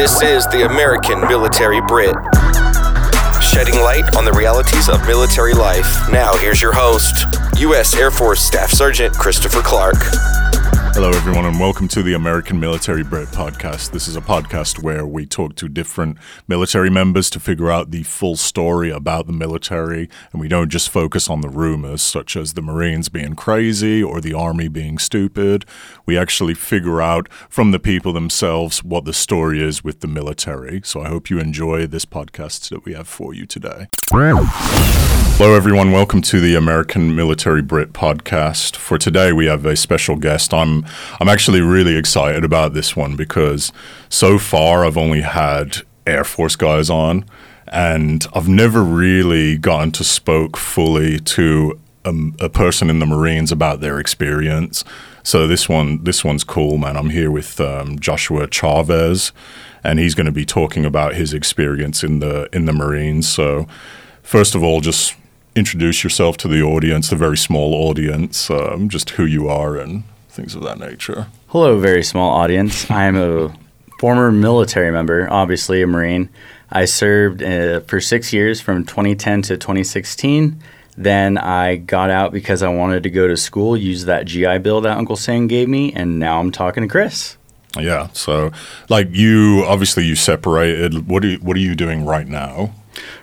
This is the American Military Brit. Shedding light on the realities of military life. Now, here's your host, U.S. Air Force Staff Sergeant Christopher Clark. Hello, everyone, and welcome to the American Military Brit podcast. This is a podcast where we talk to different military members to figure out the full story about the military, and we don't just focus on the rumors, such as the Marines being crazy or the Army being stupid. We actually figure out from the people themselves what the story is with the military. So I hope you enjoy this podcast that we have for you today. Hello, everyone. Welcome to the American Military Brit podcast. For today, we have a special guest. I'm I'm actually really excited about this one because so far I've only had Air Force guys on, and I've never really gotten to spoke fully to a, a person in the Marines about their experience. So this one this one's cool, man. I'm here with um, Joshua Chavez, and he's going to be talking about his experience in the in the Marines. So first of all, just introduce yourself to the audience, the very small audience, um, just who you are and things of that nature. Hello, very small audience. I'm a former military member, obviously a Marine. I served uh, for six years from 2010 to 2016. Then I got out because I wanted to go to school, use that GI Bill that Uncle Sam gave me, and now I'm talking to Chris. Yeah. So, like you, obviously you separated. What are you, what are you doing right now?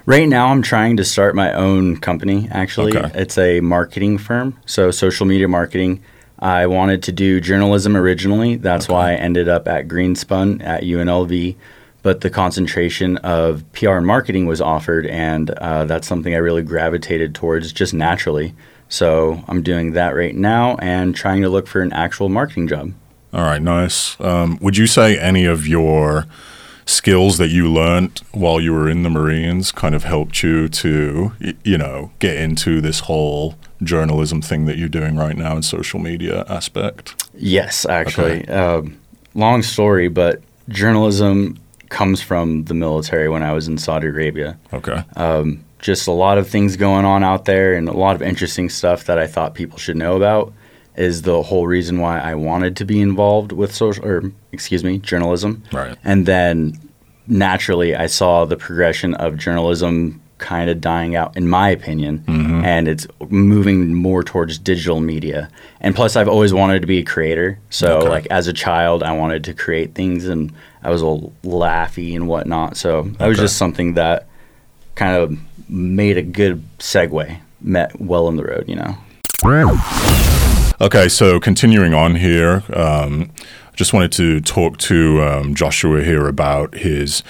Right now, I'm trying to start my own company. Actually, Okay. it's a marketing firm, so social media marketing. I wanted to do journalism originally. That's why I ended up at Greenspun at UNLV. But the concentration of PR and marketing was offered, and uh, that's something I really gravitated towards just naturally. So I'm doing that right now and trying to look for an actual marketing job. All right, nice. Um, would you say any of your skills that you learned while you were in the Marines kind of helped you to, you know, get into this whole journalism thing that you're doing right now in social media aspect? Yes, actually. Um, long story, but journalism comes from the military when I was in Saudi Arabia. Okay. Um, just a lot of things going on out there and a lot of interesting stuff that I thought people should know about is the whole reason why I wanted to be involved with social or excuse me, journalism. Right. And then naturally I saw the progression of journalism kind of dying out in my opinion and it's moving more towards digital media. And plus I've always wanted to be a creator. So Okay. like as a child I wanted to create things and I was all laughy and whatnot. So that was just something that kind of made a good segue, met well in the road, you know. Okay, so continuing on here, um, just wanted to talk to um, Joshua here about his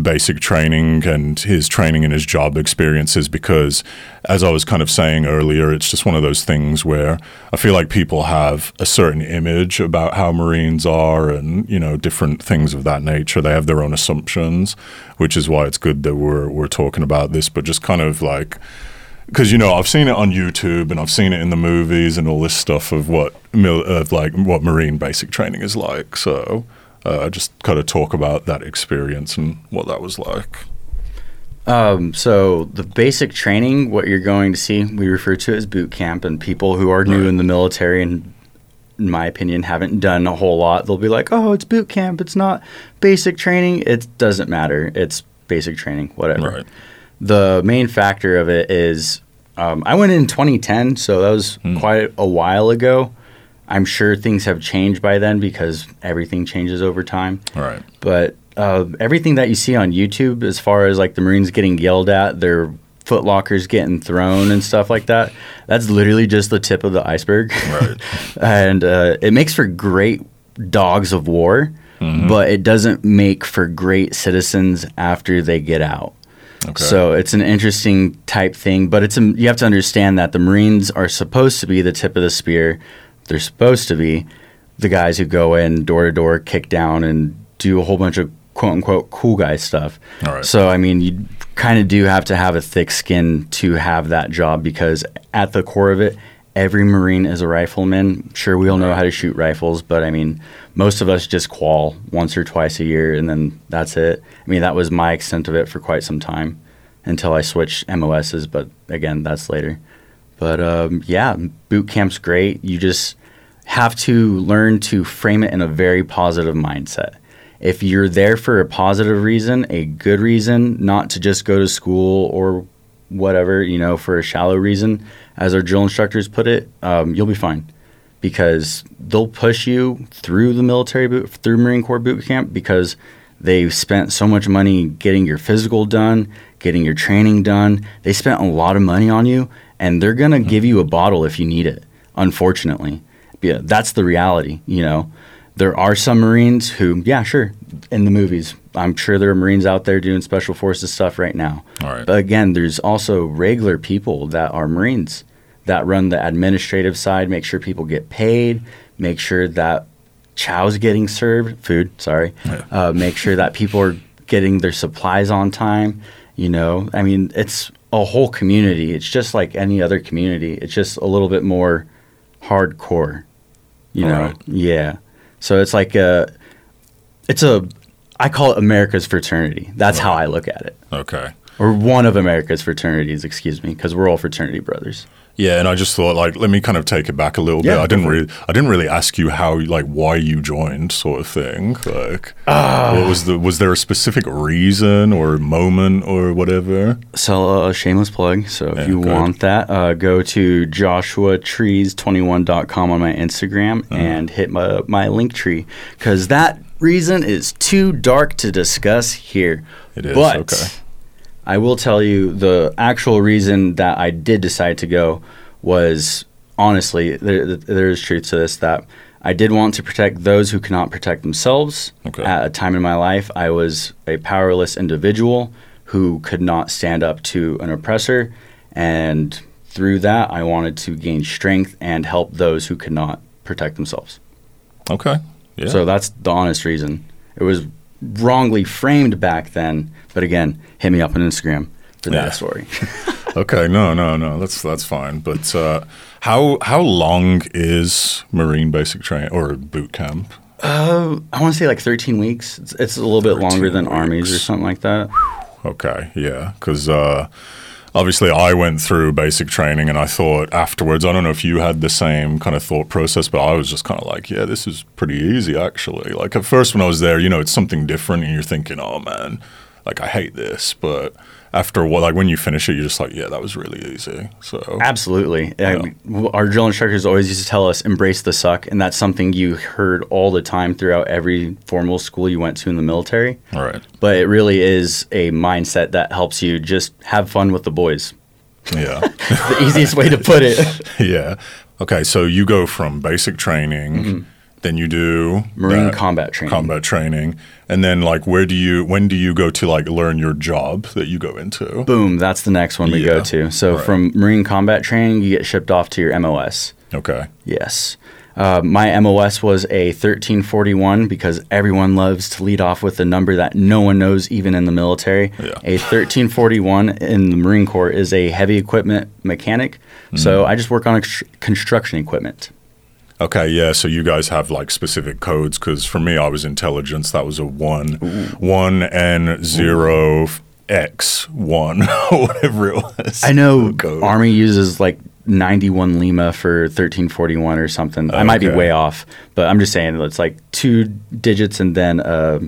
basic training and his training and his job experiences because, as I was kind of saying earlier, it's just one of those things where I feel like people have a certain image about how Marines are and, you know, different things of that nature. They have their own assumptions, which is why it's good that we're, we're talking about this, but just kind of like, because you know I've seen it on YouTube and I've seen it in the movies and all this stuff of what mil- of like what Marine basic training is like. So uh, just kind of talk about that experience and what that was like. Um, so the basic training, what you're going to see, we refer to as boot camp, and people who are new Right. in the military and in my opinion, haven't done a whole lot. They'll be like, "Oh, it's boot camp. It's not basic training. It doesn't matter. It's basic training. Whatever." Right. The main factor of it is um, I went in 2010, so that was quite a while ago. I'm sure things have changed by then because everything changes over time. All right. But uh, everything that you see on YouTube, as far as like the Marines getting yelled at, their footlockers getting thrown and stuff like that, that's literally just the tip of the iceberg. Right. and uh, it makes for great dogs of war, but it doesn't make for great citizens after they get out. Okay. So it's an interesting type thing, but it's a, you have to understand that the Marines are supposed to be the tip of the spear. They're supposed to be the guys who go in door to door, kick down, and do a whole bunch of quote unquote cool guy stuff. Right. So I mean, you kind of do have to have a thick skin to have that job because at the core of it, every Marine is a rifleman. Sure, we all know how to shoot rifles, but I mean, most of us just qual once or twice a year, and then that's it. I mean, that was my extent of it for quite some time until I switched MOSs, but again, that's later. But um, yeah, boot camp's great. You just have to learn to frame it in a very positive mindset. if you're there for a positive reason, a good reason, not to just go to school or whatever, you know, for a shallow reason, as our drill instructors put it, um, you'll be fine because they'll push you through the military boot, through Marine Corps boot camp because they've spent so much money getting your physical done, getting your training done. They spent a lot of money on you, and they're gonna give you a bottle if you need it. Unfortunately, yeah, that's the reality. You know, there are some Marines who, yeah, sure, in the movies, I'm sure there are Marines out there doing special forces stuff right now. All right. But again, there's also regular people that are Marines that run the administrative side, make sure people get paid, make sure that chow's getting served, food, sorry, uh, make sure that people are getting their supplies on time. You know, I mean, it's a whole community. It's just like any other community. It's just a little bit more hardcore. You know, Alright. yeah. So it's like a, it's a, I call it America's fraternity. That's how I look at it, Okay. or one of America's fraternities. Excuse me, because we're all fraternity brothers. Yeah, and I just thought like let me kind of take it back a little bit. Yeah, I didn't really I didn't really ask you how like why you joined sort of thing. Like what was the was there a specific reason or moment or whatever? sell a shameless plug. So if Yeah, you good. want that, uh, go to joshuatrees21.com on my Instagram Uh-huh. and hit my, my link tree because that reason is too dark to discuss here. It is, But okay. I will tell you the actual reason that I did decide to go was honestly, there, there is truth to this that I did want to protect those who cannot protect themselves. Okay. At a time in my life, I was a powerless individual who could not stand up to an oppressor. And through that, I wanted to gain strength and help those who could not protect themselves. Okay. Yeah. So that's the honest reason. It was wrongly framed back then, but again, hit me up on Instagram for Yeah. that story. okay, no, no, no. That's that's fine. But uh, how how long is Marine basic training or boot camp? uh, I want to say like 13 weeks. It's, it's a little bit longer than armies or something like that. Okay, yeah, because uh, obviously I went through basic training and I thought afterwards, I don't know if you had the same kind of thought process, but I was just kind of like, yeah, this is pretty easy actually. Like at first when I was there, you know, it's something different and you're thinking, oh man, like I hate this, but after what, like when you finish it, you're just like, yeah, that was really easy. So Absolutely. I mean, our drill instructors always used to tell us embrace the suck, and that's something you heard all the time throughout every formal school you went to in the military. all right, But it really is a mindset that helps you just have fun with the boys. yeah. The easiest way to put it. yeah. Okay, so you go from basic training, mm-hmm. Then you do Mm-hmm. Marine combat training. combat training, and then like where do you when do you go to like learn your job that you go into? Boom, that's the next one we go to. So Right. from Marine combat training, you get shipped off to your MOS. Okay. Yes. Uh, my MOS was a 1341 because everyone loves to lead off with a number that no one knows, even in the military. Yeah. A 1341 in the Marine Corps is a heavy equipment mechanic. So Mm. I just work on ex- construction equipment. Okay, yeah. So you guys have like specific codes because for me, I was intelligence. That was a one, one and zero X one, whatever it was. I know code. Army uses like 91 Lima for 1341 or something. I might be way off, but I'm just saying it's like two digits and then a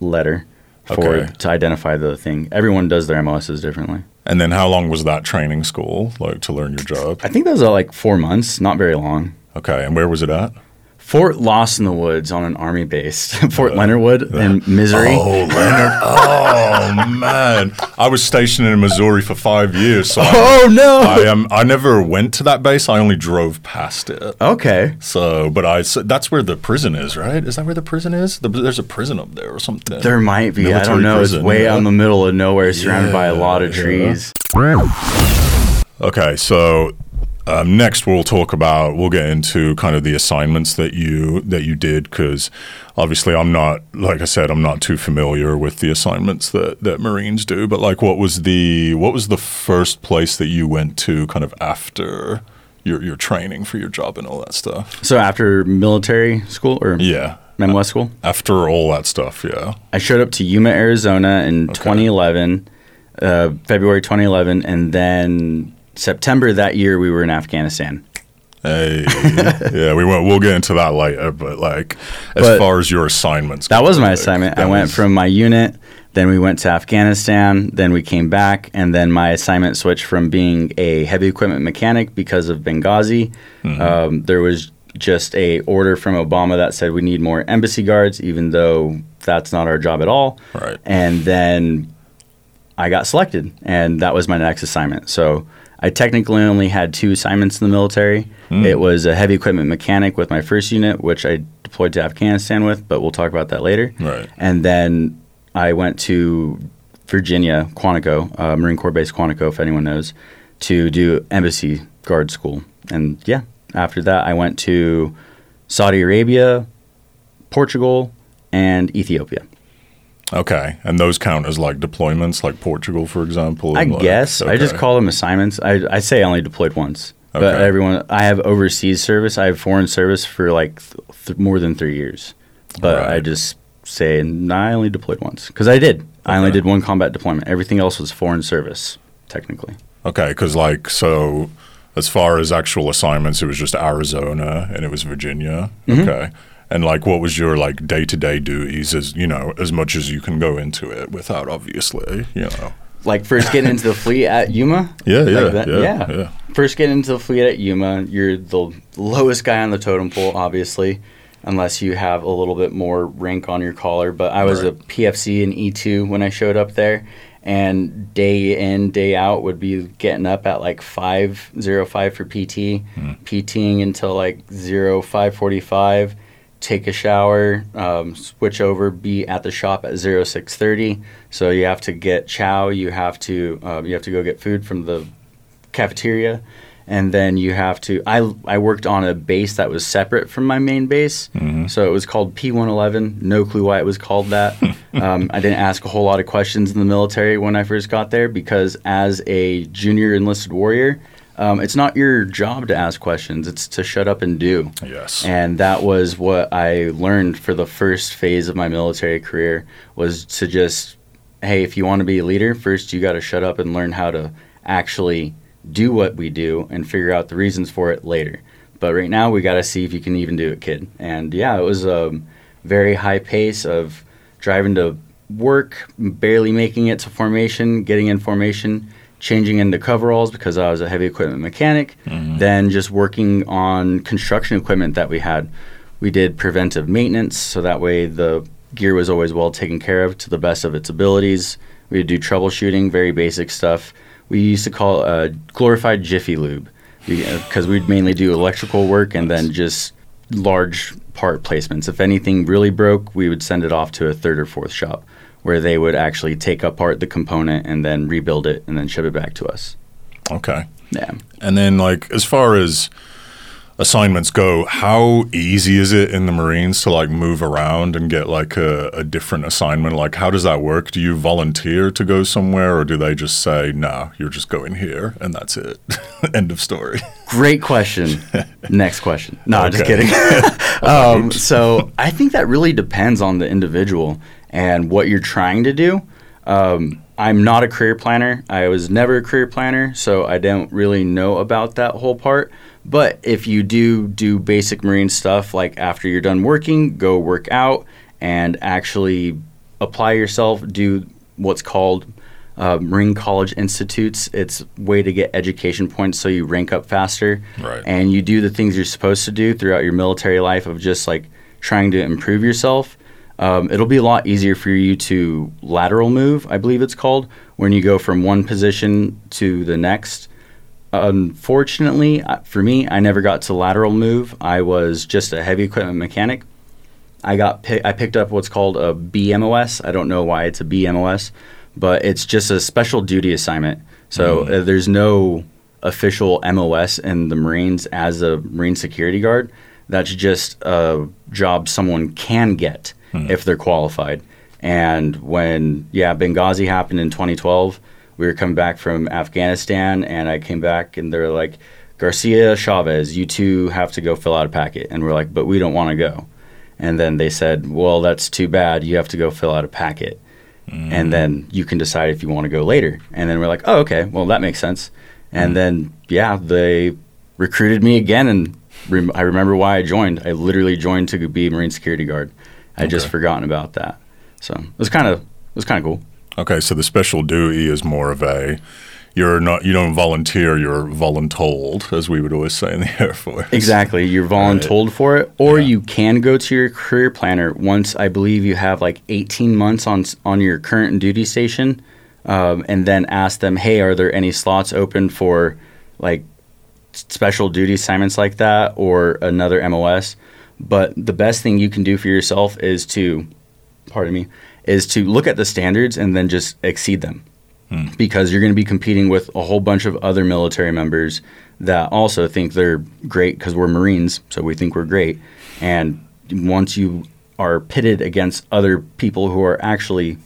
letter for Okay. to identify the thing. Everyone does their MOSs differently. And then how long was that training school like to learn your job? I think those are uh, like four months, not very long. Okay, and where was it at? Fort Lost in the Woods on an army base, Fort Leonard Wood in Missouri. Oh, Leonard. oh man, I was stationed in Missouri for five years, so I, Oh, no! I am. I never went to that base. I only drove past it. okay. So, but I so that's where the prison is, right? Is that where the prison is? The, there's a prison up there or something. There might be. I don't know. prison, it's way yeah. out in the middle of nowhere, surrounded by a lot of Yeah, trees. Okay, so um, next we'll talk about we'll get into kind of the assignments that you that you did because obviously I'm not like I said I'm not too familiar with the assignments that that Marines do. But like, what was the what was the first place that you went to kind of after your your training for your job and all that stuff? So after military school or Yeah, MOS school, after all that stuff. Yeah. I showed up to Yuma, Arizona in 2011, uh, February 2011, and then September that year we were in Afghanistan. Hey, yeah, we won't. We'll get into that later. But like, as But far as your assignments, That was my like, assignment. I that went was- from my unit, then we went to Afghanistan, then we came back, and then my assignment switched from being a heavy equipment mechanic because of Benghazi. Mm-hmm. Um, there was just a order from Obama that said we need more embassy guards, even though that's not our job at all. Right. And then I got selected, and that was my next assignment. So I technically only had two assignments in the military. Hmm. It was a heavy equipment mechanic with my first unit, which I deployed to Afghanistan with, but we'll talk about that later. Right. And then I went to Virginia, Quantico, uh, Marine Corps Base Quantico, if anyone knows, to do embassy guard school. And yeah, after that, I went to Saudi Arabia, Portugal, and Ethiopia. Okay, and those count as like deployments, like Portugal, for example. I like- guess I just call them assignments. I I say I only deployed once, but everyone I have overseas service. I have foreign service for like th- th- more than three years, but I just say I only deployed once because I did. I only did one combat deployment. Everything else was foreign service, technically. Okay, because like so, as far as actual assignments, it was just Arizona and it was Virginia. Mm-hmm. Okay, and like, what was your like day to day duties? As you know, as much as you can go into it without obviously, you know. Like first getting into the fleet at Yuma. Yeah, yeah, Like that- yeah, yeah. First getting into the fleet at Yuma, you're the lowest guy on the totem pole, obviously, unless you have a little bit more rank on your collar. But I was a PFC and E2 when I showed up there, and day in day out would be getting up at like five zero five for PT, Hmm. PTing until like zero five forty five. Take a shower, um, switch over, be at the shop at zero six thirty. So you have to get chow. You have to um, you have to go get food from the cafeteria and then you have to I, I worked on a base that was separate from my main base so it was called p111 no clue why it was called that um, i didn't ask a whole lot of questions in the military when i first got there because as a junior enlisted warrior um, it's not your job to ask questions it's to shut up and do. Yes. and that was what i learned for the first phase of my military career was to just hey if you want to be a leader first you got to shut up and learn how to actually do what we do and figure out the reasons for it later. But right now we got to see if you can even do it kid. And yeah it was a very high pace of driving to work barely making it to formation getting in formation changing into coveralls because i was a heavy equipment mechanic then just working on construction equipment that we had. We did preventive maintenance so that way the gear was always well taken care of to the best of its abilities. We would do troubleshooting very basic stuff. We used to call it uh, glorified jiffy lube because we'd mainly do electrical work and then just large part placements. If anything really broke we would send it off to a third or fourth shop where they would actually take apart the component and then rebuild it and then ship it back to us Okay. yeah And then, like, as far as assignments go, how easy is it in the Marines to like move around and get like a, a different assignment? Like, how does that work? Do you volunteer to go somewhere, or do they just say, "No, you're just going here," and that's it? End of story. Great question. Next question. No, I'm just kidding. um, so I think that really depends on the individual and what you're trying to do. Um, I'm not a career planner. I was never a career planner, so I don't really know about that whole part. But if you do do basic Marine stuff, like after you're done working, go work out and actually apply yourself, do what's called uh, Marine College Institutes. It's a way to get education points so you rank up faster. Right. And you do the things you're supposed to do throughout your military life of just like trying to improve yourself. Um, it'll be a lot easier for you to lateral move, I believe it's called, when you go from one position to the next. Unfortunately, uh, for me, I never got to lateral move. I was just a heavy equipment mechanic. I got pi- I picked up what's called a BMOS. I don't know why it's a BMOS, but it's just a special duty assignment. So uh, there's no official MOS in the Marines as a Marine security guard. That's just a job someone can get hmm. if they're qualified. And when yeah, Benghazi happened in 2012, we were coming back from Afghanistan, and I came back, and they're like, Garcia Chavez, you two have to go fill out a packet, and we're like, but we don't want to go. And then they said, well, that's too bad. You have to go fill out a packet. Hmm. And then you can decide if you want to go later. And then we're like, oh, okay, well, that makes sense. And hmm. then, yeah, they recruited me again, and rem- I remember why I joined. I literally joined to be Marine security guard. I would just forgotten about that, so it was kind of it was kind of cool. Okay, so the special duty is more of a you're not you don't volunteer, you're voluntold, as we would always say in the Air Force. Exactly. You're voluntold for it, or Yeah. you can go to your career planner once I believe you have like 18 months on on your current duty station, um, and then ask them, hey, are there any slots open for like special duty assignments like that or another MOS? But the best thing you can do for yourself is to, pardon me, is to look at the standards and then just exceed them hmm. because you're going to be competing with a whole bunch of other military members that also think they're great because we're Marines, so we think we're great. And once you are pitted against other people who are actually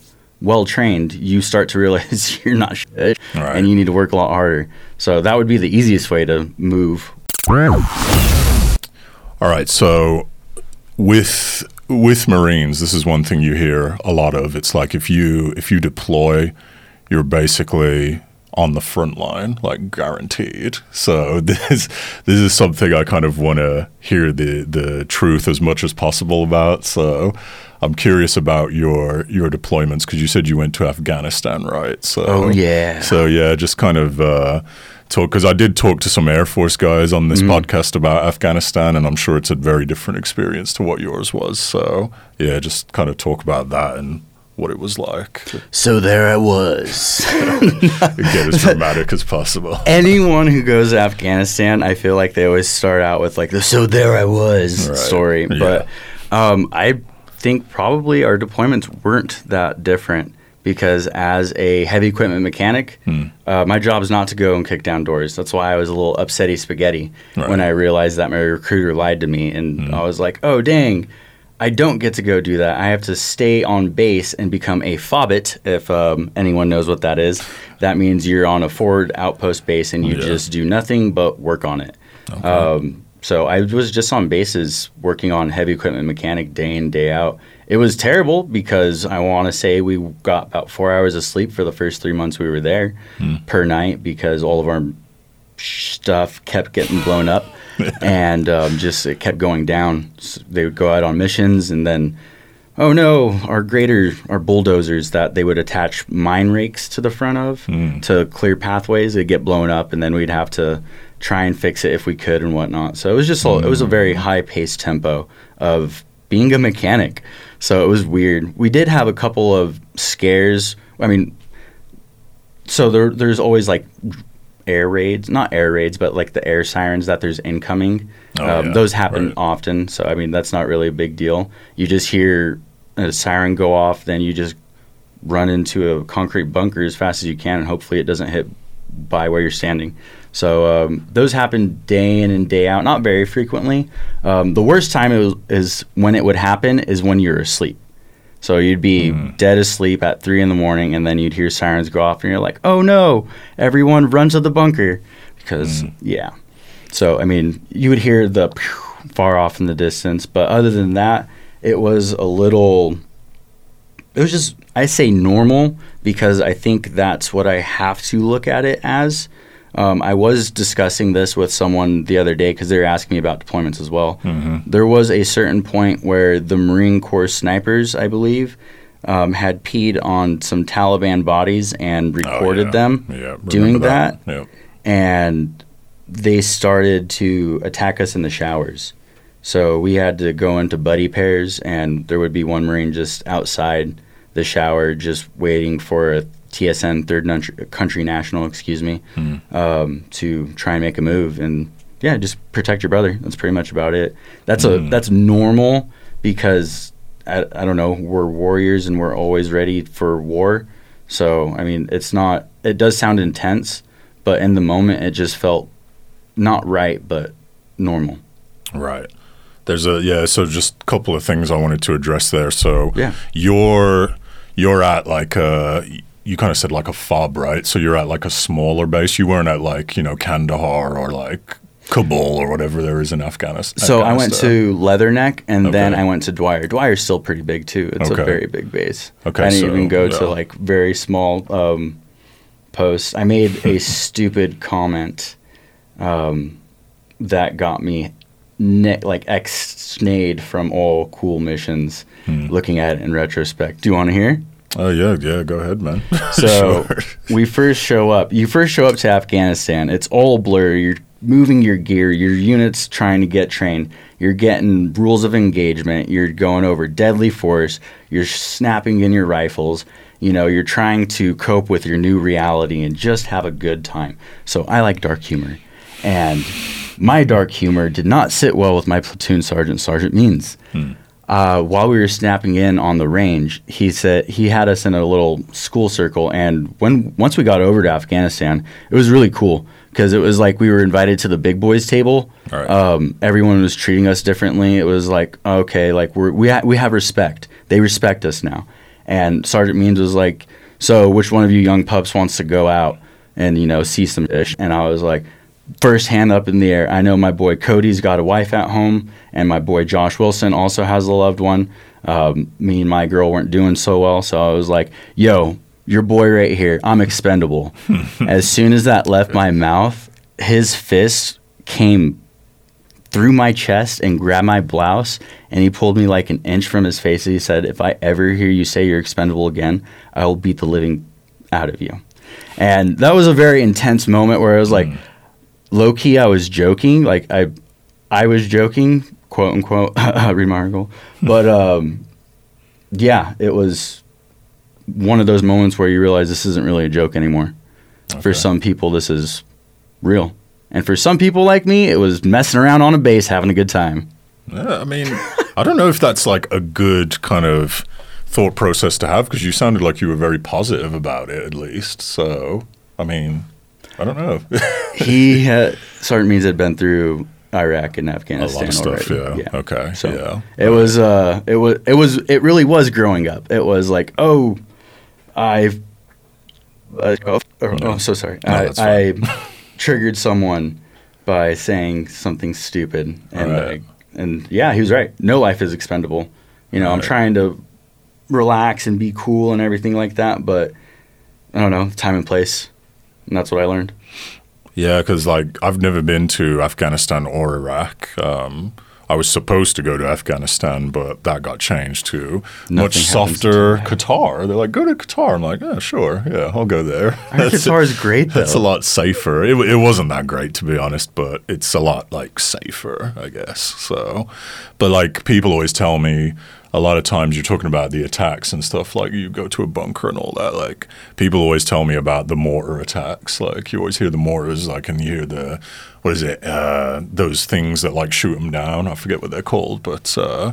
well trained, you start to realize you're not shit Right. and you need to work a lot harder. So that would be the easiest way to move. All right, so with with Marines, this is one thing you hear a lot of. It's like if you if you deploy, you're basically on the front line, like guaranteed. So this this is something I kind of want to hear the the truth as much as possible about. So I'm curious about your your deployments because you said you went to Afghanistan, right? So Oh, yeah. So yeah, just kind of uh, talk because I did talk to some Air Force guys on this Mm-hmm. podcast about Afghanistan, and I'm sure it's a very different experience to what yours was. So yeah, just kind of talk about that and what it was like. So there I was. Get as dramatic as possible. anyone who goes to Afghanistan, I feel like they always start out with like the "so there I was" Right. story. Yeah. But um, I think probably our deployments weren't that different because as a heavy equipment mechanic, Hmm. uh, my job is not to go and kick down doors. That's why I was a little upsetty spaghetti Right. when I realized that my recruiter lied to me, and Hmm. I was like, "Oh dang." I don't get to go do that. I have to stay on base and become a fobbit, if um, anyone knows what that is. That means you're on a forward outpost base and you Yeah. just do nothing but work on it. Um, so I was just on bases working on heavy equipment mechanic day in, day out. It was terrible because I want to say we got about four hours of sleep for the first three months we were there per night because all of our stuff kept getting blown up and um, just it kept going down. S they would go out on missions and then, oh no, our grader, our bulldozers that they would attach mine rakes to the front of to clear pathways, they'd get blown up and then we'd have to try and fix it if we could and whatnot. So it was just a, it was a very high paced tempo of being a mechanic. So it was weird. We did have a couple of scares. I mean, so there, there's always like air raids, not air raids, but like the air sirens that there's incoming. Oh, um, yeah, those happen right. often. So I mean, that's not really a big deal. You just hear a siren go off, then you just run into a concrete bunker as fast as you can, and hopefully it doesn't hit by where you're standing. So um, those happen day in and day out, not very frequently. Um, the worst time is, is when it would happen is when you're asleep. So you'd be Hmm. dead asleep at three in the morning, and then you'd hear sirens go off, and you're like, "Oh no! Everyone run to the bunker!" Because Hmm. yeah. So I mean, you would hear the pew far off in the distance, but other than that, it was a little. It was just I say normal because I think that's what I have to look at it as. Um, I was discussing this with someone the other day because they were asking me about deployments as well. There was a certain point where the Marine Corps snipers, I believe, um, had peed on some Taliban bodies and Oh, recorded yeah. them Yeah, doing that Yeah. and they started to attack us in the showers. So we had to go into buddy pairs, and there would be one Marine just outside the shower, just waiting for a TCN, third country national, excuse me, hmm. um, to try and make a move. And yeah, just protect your brother. That's pretty much about it. That's a hmm. that's normal because I, I don't know we're warriors and we're always ready for war. So I mean, it's not. It does sound intense, but in the moment, it just felt not right, but normal. Right. There's a yeah. So just a couple of things I wanted to address there. So Yeah. you're you're at like a you kind of said like a fob, right? So you're at like a smaller base. You weren't at like you know Kandahar or like Kabul or whatever there is in Afghanistan. So I went to Leatherneck, and then I went to Dwyer. Dwyer's still pretty big too. It's Okay. a very big base. Okay, I didn't so, even go to like very small um, posts. I made a stupid comment. Um, that got me ne- like ex-snayed from all cool missions. Looking at it in retrospect, do you want to hear? Oh yeah, yeah. Go ahead, man. So Sure. we first show up. You first show up to Afghanistan. It's all blur. You're moving your gear. Your unit's trying to get trained. You're getting rules of engagement. You're going over deadly force. You're snapping in your rifles. You know, you're trying to cope with your new reality and just have a good time. So I like dark humor. And my dark humor did not sit well with my platoon sergeant, Sergeant Means hmm. Uh, while we were snapping in on the range, he said he had us in a little school circle, and when once we got over to Afghanistan, it was really cool because it was like we were invited to the big boys table. Right. Um, everyone was treating us differently. It was like okay, like we're, we ha- we have respect. They respect us now. And Sergeant Means was like, so which one of you young pups wants to go out and you know see some fish? And I was like first hand up in the air. I know my boy Cody's got a wife at home, and my boy Josh Wilson also has a loved one. Um, me and my girl weren't doing so well, so I was like, "Yo, your boy right here, I'm expendable." as soon as that left my mouth, his fist came through my chest and grabbed my blouse, and he pulled me like an inch from his face. And he said, "If I ever hear you say you're expendable again, I will beat the living out of you." And that was a very intense moment where I was like, low key, I was joking. Like I, I was joking, quote unquote, remarkable. But um, yeah, it was one of those moments where you realize this isn't really a joke anymore. For some people, this is real, and for some people like me, it was messing around on a base, having a good time. Yeah, I mean, I don't know if that's like a good kind of thought process to have because you sounded like you were very positive about it, at least. So, I mean, I don't know. he had Sergeant Means had been through Iraq and Afghanistan. a lot of stuff. already. Yeah. Okay. So yeah. it was uh it was it was it really was growing up. It was like, oh, I've uh, oh, oh, oh, so sorry. No, I. I triggered someone by saying something stupid and Alright. I, and yeah, he was right. No life is expendable. You know, I'm trying to relax and be cool and everything like that, but I don't know, time and place. And that's what I learned. Yeah, because like I've never been to Afghanistan or Iraq. Um, I was supposed to go to Afghanistan, but that got changed to much softer to- Qatar. They're like, go to Qatar. I'm like, yeah, sure, yeah, I'll go there. Qatar is great though. That's a lot safer. It, it wasn't that great to be honest, but it's a lot like safer, I guess. So, but like people always tell me, a lot of times you're talking about the attacks and stuff. Like you go to a bunker and all that. Like people always tell me about the mortar attacks. Like you always hear the mortars, like and you hear the what is it? Uh, those things that like shoot them down. I forget what they're called, but. Uh,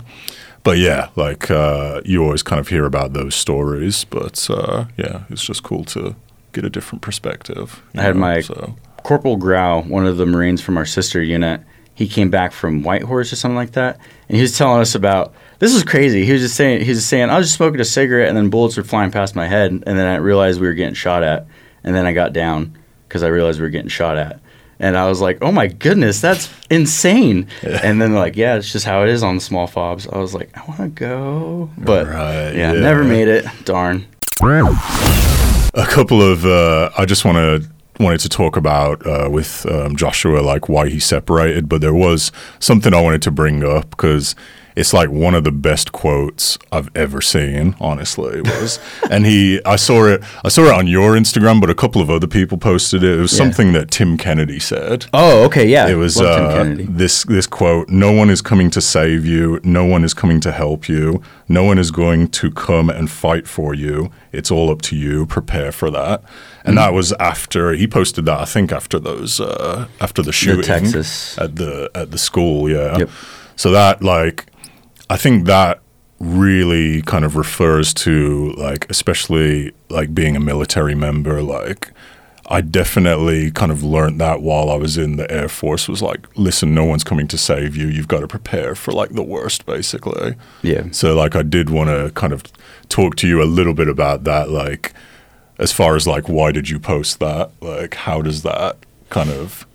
but yeah, like uh, you always kind of hear about those stories, but uh, yeah, it's just cool to get a different perspective. I had know, my so. Corporal Grau, one of the Marines from our sister unit, he came back from Whitehorse or something like that, and he was telling us about this is crazy. He was just saying he was just saying I was just smoking a cigarette and then bullets were flying past my head, and then I realized we were getting shot at, and then I got down because I realized we were getting shot at. And I was like, "Oh my goodness, that's insane!" And then like, "Yeah, it's just how it is on the small fobs." I was like, "I want to go," but Right, yeah, yeah. never made it. Darn. a couple of uh, I just want to wanted to talk about uh, with um, Joshua like why he separated, but there was something I wanted to bring up because it's like one of the best quotes I've ever seen. Honestly, it was, and he I saw it I saw it on your Instagram, but a couple of other people posted it. It was Yeah. something that Tim Kennedy said. Oh, okay, yeah. It was uh, Kennedy. this this quote: "No one is coming to save you. No one is coming to help you. No one is going to come and fight for you. It's all up to you. Prepare for that." And Mm-hmm. that was after he posted that. I think after those uh, after the shooting Texas. at the at the school. Yeah. Yep. So that like, I think that really kind of refers to like especially like being a military member like I definitely kind of learned that while I was in the Air Force was like, listen, no one's coming to save you. You've got to prepare for like the worst, basically. Yeah. So like I did want to kind of talk to you a little bit about that, like as far as like why did you post that? Like how does that kind of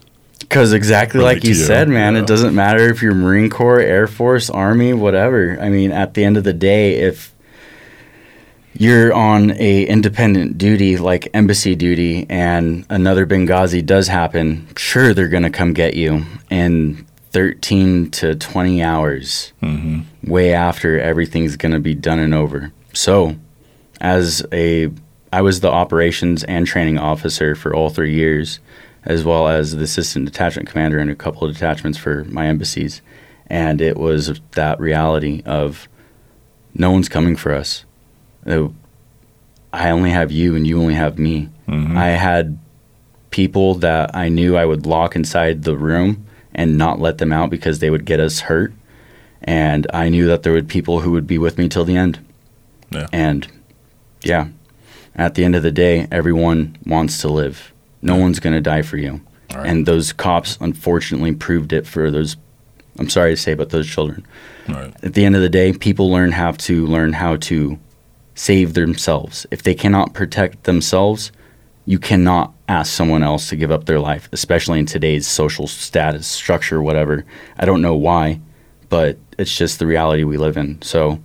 Because exactly like you you, said, man, yeah. it doesn't matter if you're Marine Corps, Air Force, Army, whatever. I mean, at the end of the day, if you're on a independent duty like embassy duty and another Benghazi does happen, sure they're going to come get you in 13 to 20 hours. Way after everything's going to be done and over. So, as a I was the operations and training officer for all 3 years as well as the assistant detachment commander and a couple of detachments for my embassies and it was that reality of no one's coming for us. I only have you and you only have me. Mm-hmm. I had people that I knew I would lock inside the room and not let them out because they would get us hurt. And I knew that there would people who would be with me till the end. Yeah. And yeah, at the end of the day, everyone wants to live. No one's going to die for you. Right. And those cops unfortunately proved it for those I'm sorry to say but those children Right. at the end of the day, people learn how to learn how to save themselves. If they cannot protect themselves, you cannot ask someone else to give up their life, especially in today's social status structure, whatever. I don't know why, but it's just the reality we live in. So,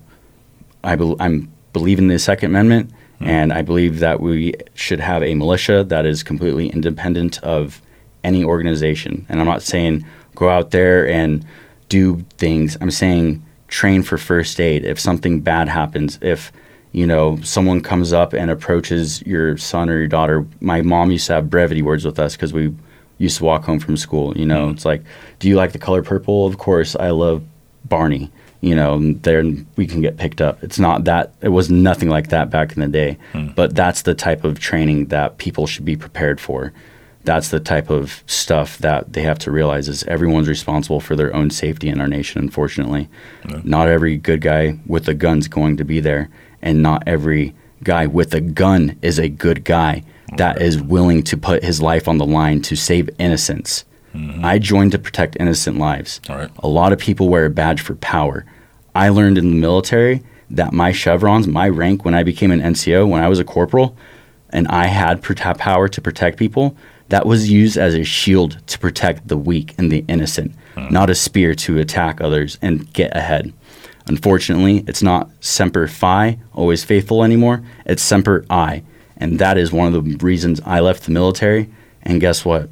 I bel I'm believe in the Second Amendment, Mm-hmm. and I believe that we should have a militia that is completely independent of any organization. And I'm not saying go out there and do things. I'm saying train for first aid if something bad happens. If you know someone comes up and approaches your son or your daughter. My mom used to have brevity words with us because we used to walk home from school. You know, mm-hmm. it's like, do you like the color purple? Of course, I love Barney. You know, and then we can get picked up. It's not that. It was nothing like that back in the day. Hmm. But that's the type of training that people should be prepared for that's the type of stuff that they have to realize is everyone's responsible for their own safety in our nation unfortunately not every good guy with a gun's going to be there and not every guy with a gun is a good guy that is willing to put his life on the line to save innocence i joined to protect innocent lives right. a lot of people wear a badge for power i learned in the military that my chevrons my rank when i became an nco when i was a corporal and I had power to protect people, that was used as a shield to protect the weak and the innocent, hmm. not a spear to attack others and get ahead. Unfortunately, it's not Semper Fi, always faithful anymore. It's Semper I. And that is one of the reasons I left the military. And guess what?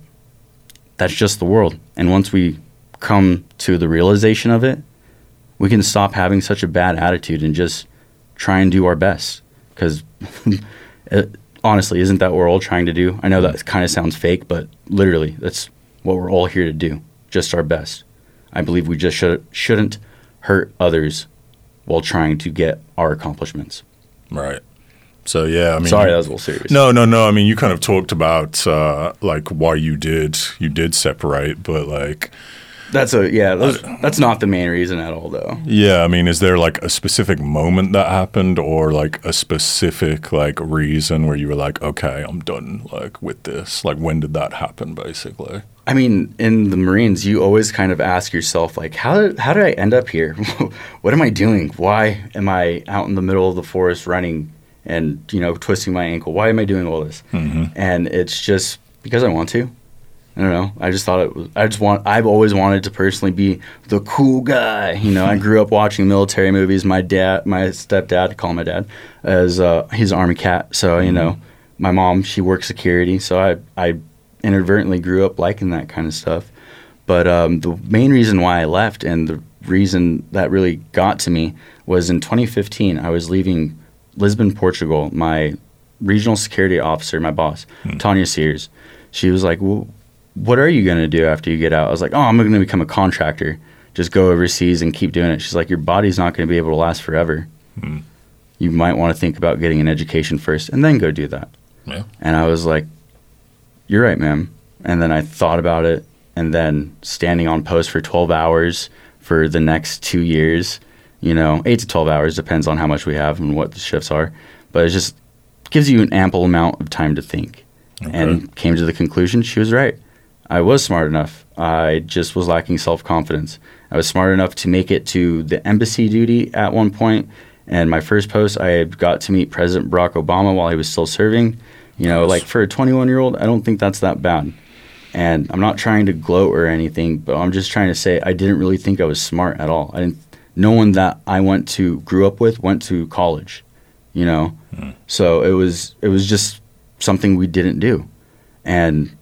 That's just the world. And once we come to the realization of it, we can stop having such a bad attitude and just try and do our best. Because honestly, isn't that what we're all trying to do? I know that kind of sounds fake, but literally, that's what we're all here to do. Just our best. I believe we just should, shouldn't hurt others while trying to get our accomplishments. Right. So yeah, I mean, Sorry, that was a little serious. No, no, no. I mean, you kind of talked about uh, like why you did you did separate, but like, That's a yeah. Those, that's not the main reason at all, though. yeah, I mean, is there like a specific moment that happened, or like a specific like reason where you were like, okay, I'm done like with this? Like, when did that happen, basically? I mean, in the Marines, you always kind of ask yourself, like, how did, how did I end up here? what am I doing? Why am I out in the middle of the forest running and, you know, twisting my ankle? Why am I doing all this? And it's just because I want to. I don't know. I just thought it was, I just want, I've always wanted to personally be the cool guy. You know, I grew up watching military movies. My dad, my stepdad, call my dad, as uh, he's an army cat. So, you know, my mom, she works security. So I, I inadvertently grew up liking that kind of stuff. But um, the main reason why I left and the reason that really got to me was in 2015, I was leaving Lisbon, Portugal. My regional security officer, my boss, hmm. Tanya Sears, she was like, well, What are you going to do after you get out? I was like, Oh, I'm going to become a contractor. Just go overseas and keep doing it. She's like, Your body's not going to be able to last forever. Hmm. You might want to think about getting an education first and then go do that. Yeah. And I was like, You're right, ma'am. And then I thought about it. And then standing on post for 12 hours for the next two years, you know, eight to 12 hours depends on how much we have and what the shifts are. But it just gives you an ample amount of time to think. And came to the conclusion she was right. I was smart enough. I just was lacking self confidence. I was smart enough to make it to the embassy duty at one point. And my first post, I had got to meet President Barack Obama while he was still serving. You know, Nice. like for a 21 year old, I don't think that's that bad. And I'm not trying to gloat or anything, but I'm just trying to say I didn't really think I was smart at all. I didn't. No one that I went to grew up with went to college. you know. Hmm. So it was it was just something we didn't do, and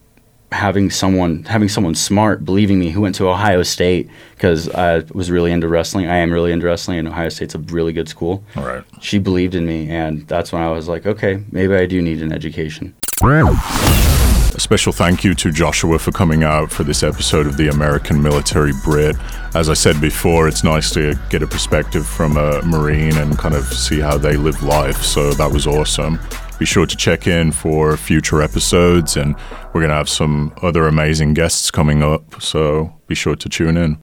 having someone having someone smart believing me who went to Ohio State because I was really into wrestling. I am really into wrestling, and Ohio State's a really good school. All right. She believed in me, and that's when I was like, okay, maybe I do need an education. A special thank you to Joshua for coming out for this episode of the American Military Brit. As I said before, it's nice to get a perspective from a Marine and kind of see how they live life. So that was awesome. Be sure to check in for future episodes, and we're going to have some other amazing guests coming up. So be sure to tune in.